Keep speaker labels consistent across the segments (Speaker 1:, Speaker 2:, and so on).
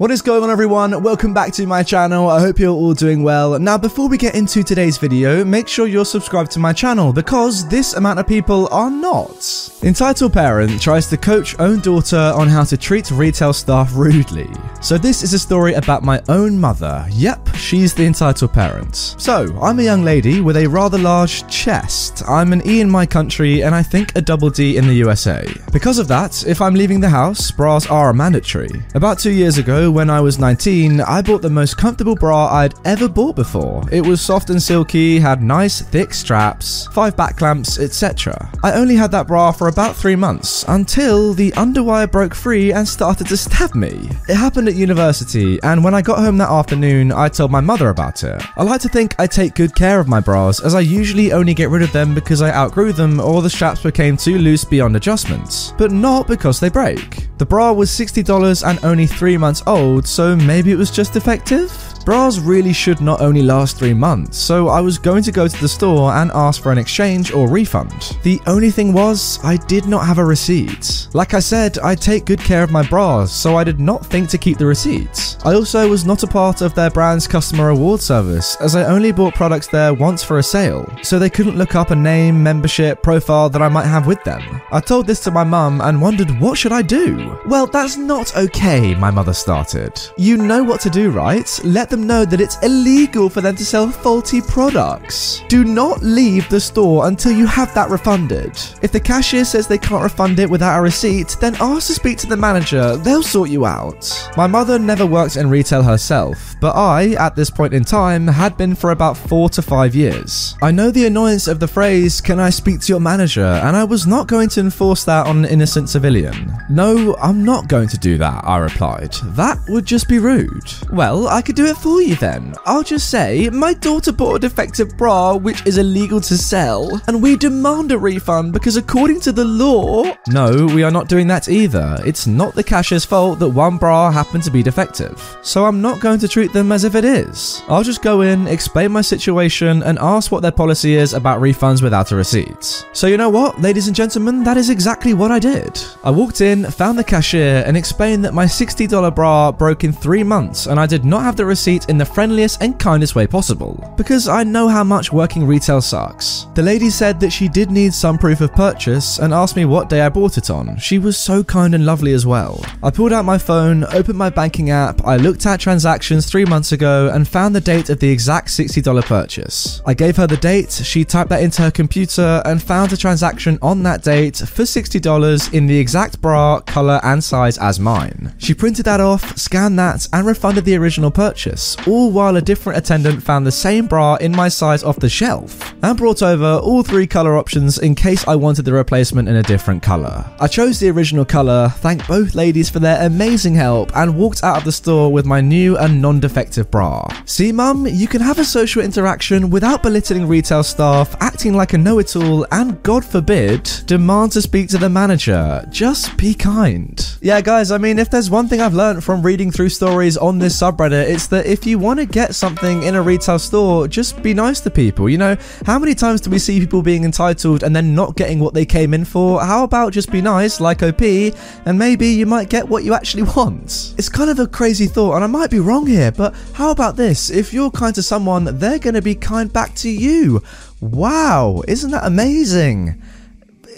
Speaker 1: What is going on everyone? Welcome back to my channel. I hope you're all doing well. Now before we get into today's video, make sure you're subscribed to my channel because this amount of people are not. Entitled parent tries to coach own daughter on how to treat retail staff rudely. So this is a story about my own mother. Yep, she's the entitled parent. So, I'm a young lady with a rather large chest. I'm an E in my country and I think a double D in the USA. Because of that, if I'm leaving the house, bras are mandatory. About 2 years ago when I was 19, I bought the most comfortable bra I'd ever bought before. It was soft and silky, had nice thick straps, 5 back clamps, etc. I only had that bra for about 3 months until the underwire broke free and started to stab me. It happened at university, and when I got home that afternoon, I told my mother about it. I like to think I take good care of my bras, as I usually only get rid of them because I outgrew them or the straps became too loose beyond adjustments, but not because they break. The bra was $60 and only 3 months old, so maybe it was just defective? Bras really should not only last three months, so I was going to go to the store and ask for an exchange or refund. The only thing was, I did not have a receipt. Like I said, I take good care of my bras, so I did not think to keep the receipts. I also was not a part of their brand's customer reward service, as I only bought products there once for a sale, so they couldn't look up a name, membership, profile that I might have with them. I told this to my mum and wondered what should I do? Well, that's not okay, my mother started. You know what to do, right? Let them know that it's illegal for them to sell faulty products. Do not leave the store until you have that refunded. If the cashier says they can't refund it without a receipt, then ask to speak to the manager, they'll sort you out. My mother never worked in retail herself, but I, at this point in time, had been for about four to five years. I know the annoyance of the phrase, can I speak to your manager, and I was not going to enforce that on an innocent civilian. No, I'm not going to do that, I replied. That would just be rude. Well, I could do it for you then. I'll just say, my daughter bought a defective bra which is illegal to sell, and we demand a refund because according to the law. No, we are not doing that either. It's not the cashier's fault that one bra happened to be defective. So I'm not going to treat them as if it is. I'll just go in, explain my situation, and ask what their policy is about refunds without a receipt. So you know what, ladies and gentlemen, that is exactly what I did. I walked in, found the cashier, and explained that my $60 bra broke in three months and I did not have the receipt in the friendliest and kindest way possible, because I know how much working retail sucks. The lady said that she did need some proof of purchase and asked me what day I bought it on. She was so kind and lovely as well. I pulled out my phone, opened my banking app, I looked at transactions three months ago and found the date of the exact $60 purchase. I gave her the date, she typed that into her computer and found a transaction on that date for $60 in the exact bra, colour, and size as mine. She printed that off, scanned that, and refunded the original purchase, all while a different attendant found the same bra in my size off the shelf and brought over all three colour options in case I wanted the replacement in a different colour. I chose the original colour, thanked both ladies for their amazing help, and walked out of the store with my new and non defective bra. See, mum, you can have a social interaction without belittling retail staff, acting like a know it all, and God forbid, demand to speak to the manager. Just be kind. Yeah, guys, I mean, if there's one thing I've learned from reading through stories on this subreddit, it's that if you want to get something in a retail store, just be nice to people. You know, how many times do we see people being entitled and then not getting what they came in for? How about just be nice, like OP, and maybe you might get what you actually want? It's kind of a crazy thought, and I might be wrong here, but how about this? If you're kind to someone, they're going to be kind back to you. Wow, isn't that amazing?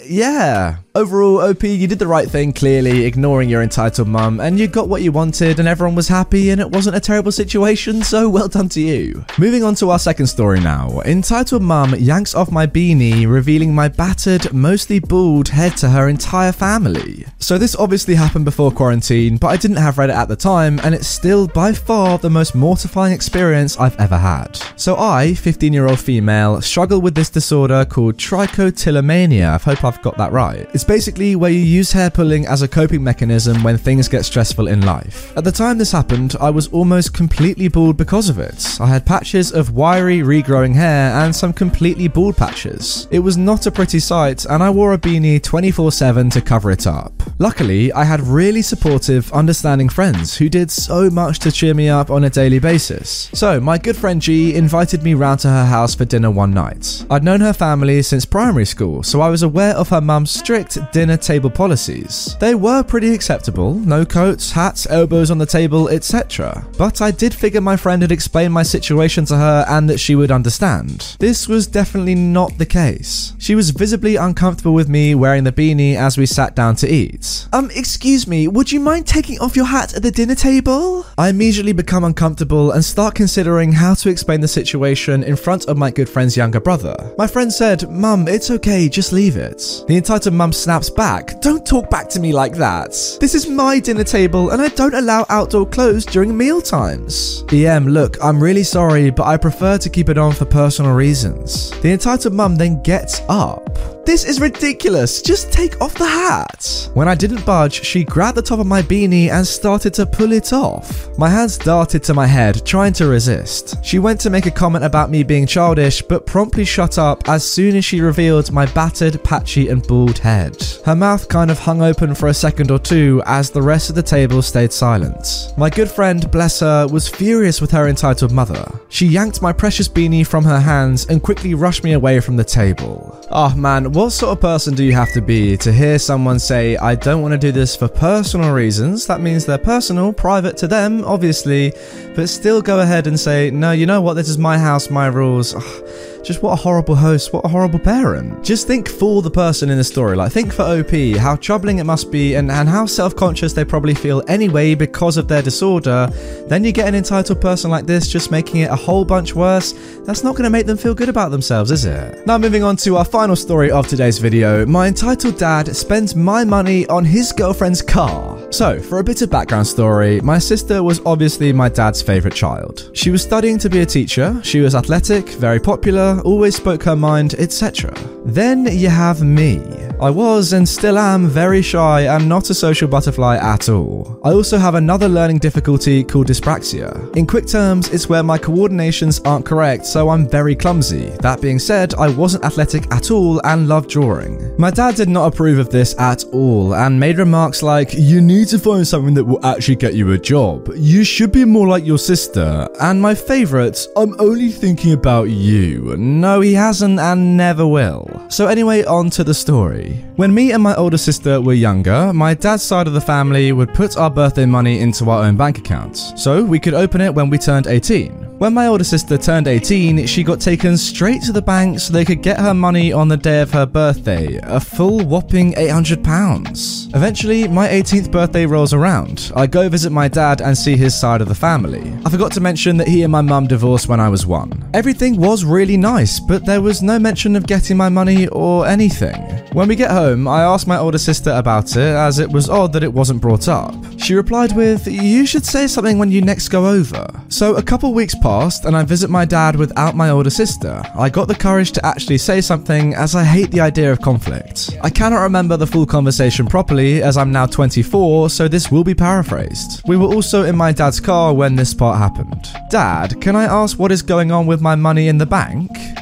Speaker 1: Yeah. Overall, OP, you did the right thing, clearly, ignoring your entitled mum, and you got what you wanted, and everyone was happy, and it wasn't a terrible situation, so well done to you. Moving on to our second story now. Entitled mum yanks off my beanie, revealing my battered, mostly bald head to her entire family. So this obviously happened before quarantine, but I didn't have Reddit at the time, and it's still by far the most mortifying experience I've ever had. So I, 15 year old female, struggle with this disorder called trichotillomania. I hope I've got that right. It's basically where you use hair pulling as a coping mechanism when things get stressful in life. At the time this happened, I was almost completely bald because of it. I had patches of wiry, regrowing hair and some completely bald patches. It was not a pretty sight, and I wore a beanie 24 7 to cover it up. Luckily, I had really supportive, understanding friends who did so much to cheer me up on a daily basis. So, my good friend G invited me round to her house for dinner one night. I'd known her family since primary school, so I was aware of her mum's strict dinner table policies. They were pretty acceptable no coats, hats, elbows on the table, etc. But I did figure my friend had explained my situation to her and that she would understand. This was definitely not the case. She was visibly uncomfortable with me wearing the beanie as we sat down to eat. Um, excuse me, would you mind taking off your hat at the dinner table? I immediately become uncomfortable and start considering how to explain the situation in front of my good friend's younger brother. My friend said, Mum, it's okay, just leave it. The entitled mum snaps back. Don't talk back to me like that. This is my dinner table and I don't allow outdoor clothes during meal times. EM, look, I'm really sorry, but I prefer to keep it on for personal reasons. The entitled mum then gets up. This is ridiculous. Just take off the hat. When I didn't budge, she grabbed the top of my beanie and started to pull it off. My hands darted to my head, trying to resist. She went to make a comment about me being childish, but promptly shut up as soon as she revealed my battered, patchy, and bald head. Her mouth kind of hung open for a second or two as the rest of the table stayed silent. My good friend, bless her, was furious with her entitled mother. She yanked my precious beanie from her hands and quickly rushed me away from the table. Oh man, what sort of person do you have to be to hear someone say, I don't want to do this for personal reasons? That means they're personal, private to them, obviously, but still go ahead and say, no, you know what, this is my house, my rules. Just what a horrible host, what a horrible parent. Just think for the person in the story, like think for OP, how troubling it must be and, and how self conscious they probably feel anyway because of their disorder. Then you get an entitled person like this just making it a whole bunch worse. That's not going to make them feel good about themselves, is it? Now, moving on to our final story of today's video, my entitled dad spends my money on his girlfriend's car. So, for a bit of background story, my sister was obviously my dad's favourite child. She was studying to be a teacher, she was athletic, very popular, always spoke her mind, etc. Then you have me. I was and still am very shy and not a social butterfly at all. I also have another learning difficulty called dyspraxia. In quick terms, it's where my coordinations aren't correct, so I'm very clumsy. That being said, I wasn't athletic at all and loved drawing. My dad did not approve of this at all and made remarks like, You need to find something that will actually get you a job. You should be more like your sister. And my favourite, I'm only thinking about you. No, he hasn't and never will. So, anyway, on to the story. When me and my older sister were younger, my dad's side of the family would put our birthday money into our own bank account, so we could open it when we turned 18. When my older sister turned 18, she got taken straight to the bank so they could get her money on the day of her birthday, a full whopping £800. Eventually, my 18th birthday rolls around. I go visit my dad and see his side of the family. I forgot to mention that he and my mum divorced when I was one. Everything was really nice, but there was no mention of getting my money or anything. When we get home, I asked my older sister about it as it was odd that it wasn't brought up. She replied with, You should say something when you next go over. So a couple weeks passed and I visit my dad without my older sister. I got the courage to actually say something as I hate the idea of conflict. I cannot remember the full conversation properly as I'm now 24, so this will be paraphrased. We were also in my dad's car when this part happened. Dad, can I ask what is going on with my money in the bank?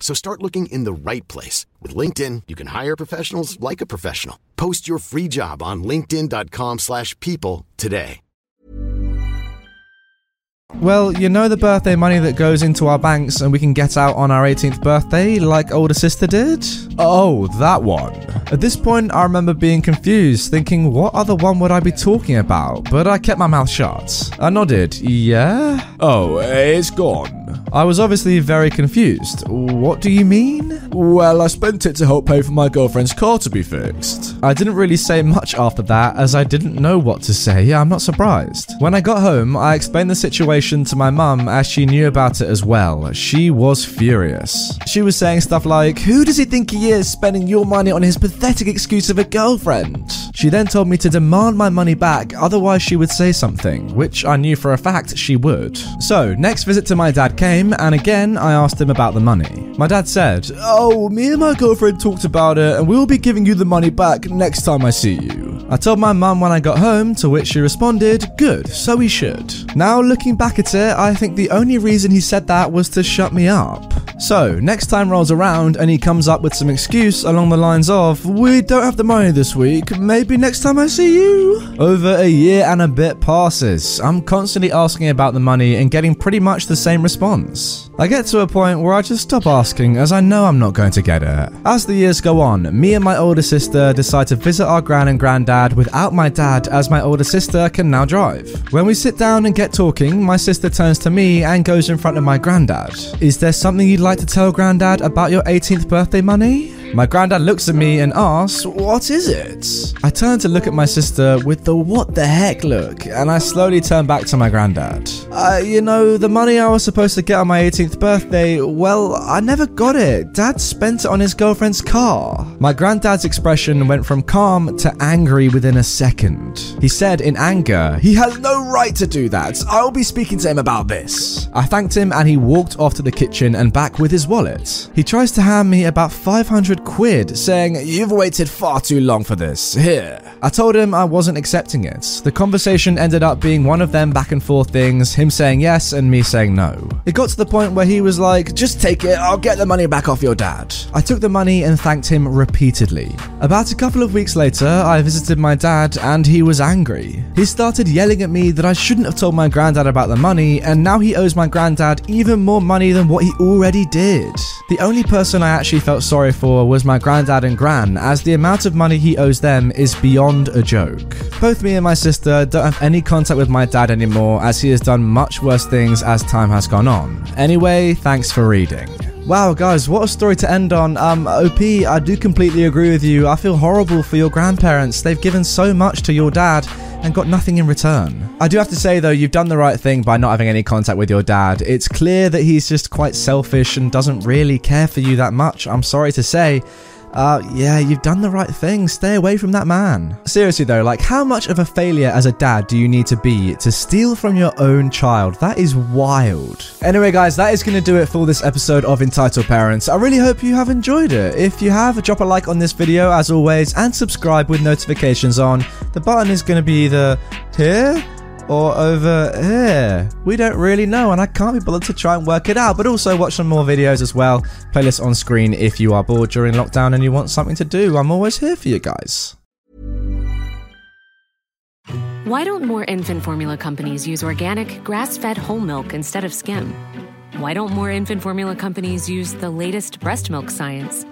Speaker 2: So start looking in the right place. With LinkedIn, you can hire professionals like a professional. Post your free job on linkedin.com slash people today.
Speaker 1: Well, you know the birthday money that goes into our banks and we can get out on our 18th birthday, like older sister did? Oh, that one. At this point, I remember being confused, thinking, what other one would I be talking about? But I kept my mouth shut. I nodded, yeah?
Speaker 3: Oh, it's gone.
Speaker 1: I was obviously very confused. What do you mean?
Speaker 3: Well, I spent it to help pay for my girlfriend's car to be fixed.
Speaker 1: I didn't really say much after that as I didn't know what to say. Yeah, I'm not surprised. When I got home, I explained the situation to my mum as she knew about it as well. She was furious. She was saying stuff like, Who does he think he is spending your money on his pathetic excuse of a girlfriend? She then told me to demand my money back, otherwise, she would say something, which I knew for a fact she would. So, next visit to my dad came and again I asked him about the money. My dad said, Oh, me and my girlfriend talked about it, and we'll be giving you the money back next time I see you. I told my mum when I got home, to which she responded, Good, so he should. Now, looking back at it, I think the only reason he said that was to shut me up. So, next time rolls around and he comes up with some excuse along the lines of, We don't have the money this week, maybe next time I see you? Over a year and a bit passes. I'm constantly asking about the money and getting pretty much the same response. I get to a point where I just stop asking as I know I'm not going to get it. As the years go on, me and my older sister decide to visit our gran and granddad without my dad as my older sister can now drive. When we sit down and get talking, my sister turns to me and goes in front of my granddad. Is there something you'd like to tell granddad about your 18th birthday money? My granddad looks at me and asks, What is it? I turn to look at my sister with the what the heck look, and I slowly turn back to my granddad. Uh, you know, the money I was supposed to get on my 18th birthday, well, I never got it. Dad spent it on his girlfriend's car. My granddad's expression went from calm to angry within a second. He said in anger, He has no right to do that. I'll be speaking to him about this. I thanked him and he walked off to the kitchen and back with his wallet. He tries to hand me about 500 quid, saying, You've waited far too long for this. Here. I told him I wasn't accepting it. The conversation ended up being one of them back and forth things, him saying yes and me saying no. It got to the point where he was like, Just take it, I'll get the money back off your dad. I took the money and thanked him repeatedly. About a couple of weeks later, I visited my dad and he was angry. He started yelling at me that I shouldn't have told my granddad about the money, and now he owes my granddad even more money than what he already did. The only person I actually felt sorry for was my granddad and gran, as the amount of money he owes them is beyond a joke. Both me and my sister don't have any contact with my dad anymore, as he has done much worse things as time has gone on. Anyway, thanks for reading. Wow, guys, what a story to end on. Um, OP, I do completely agree with you. I feel horrible for your grandparents. They've given so much to your dad and got nothing in return. I do have to say, though, you've done the right thing by not having any contact with your dad. It's clear that he's just quite selfish and doesn't really care for you that much, I'm sorry to say. Uh, yeah, you've done the right thing. Stay away from that man. Seriously though, like how much of a failure as a dad do you need to be to steal from your own child? That is wild. Anyway, guys, that is going to do it for this episode of Entitled Parents. I really hope you have enjoyed it. If you have, drop a like on this video as always and subscribe with notifications on. The button is going to be either here or over here? We don't really know, and I can't be bothered to try and work it out. But also watch some more videos as well. Playlist on screen if you are bored during lockdown and you want something to do. I'm always here for you guys.
Speaker 4: Why don't more infant formula companies use organic, grass fed whole milk instead of skim? Why don't more infant formula companies use the latest breast milk science?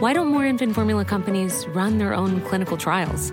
Speaker 4: Why don't more infant formula companies run their own clinical trials?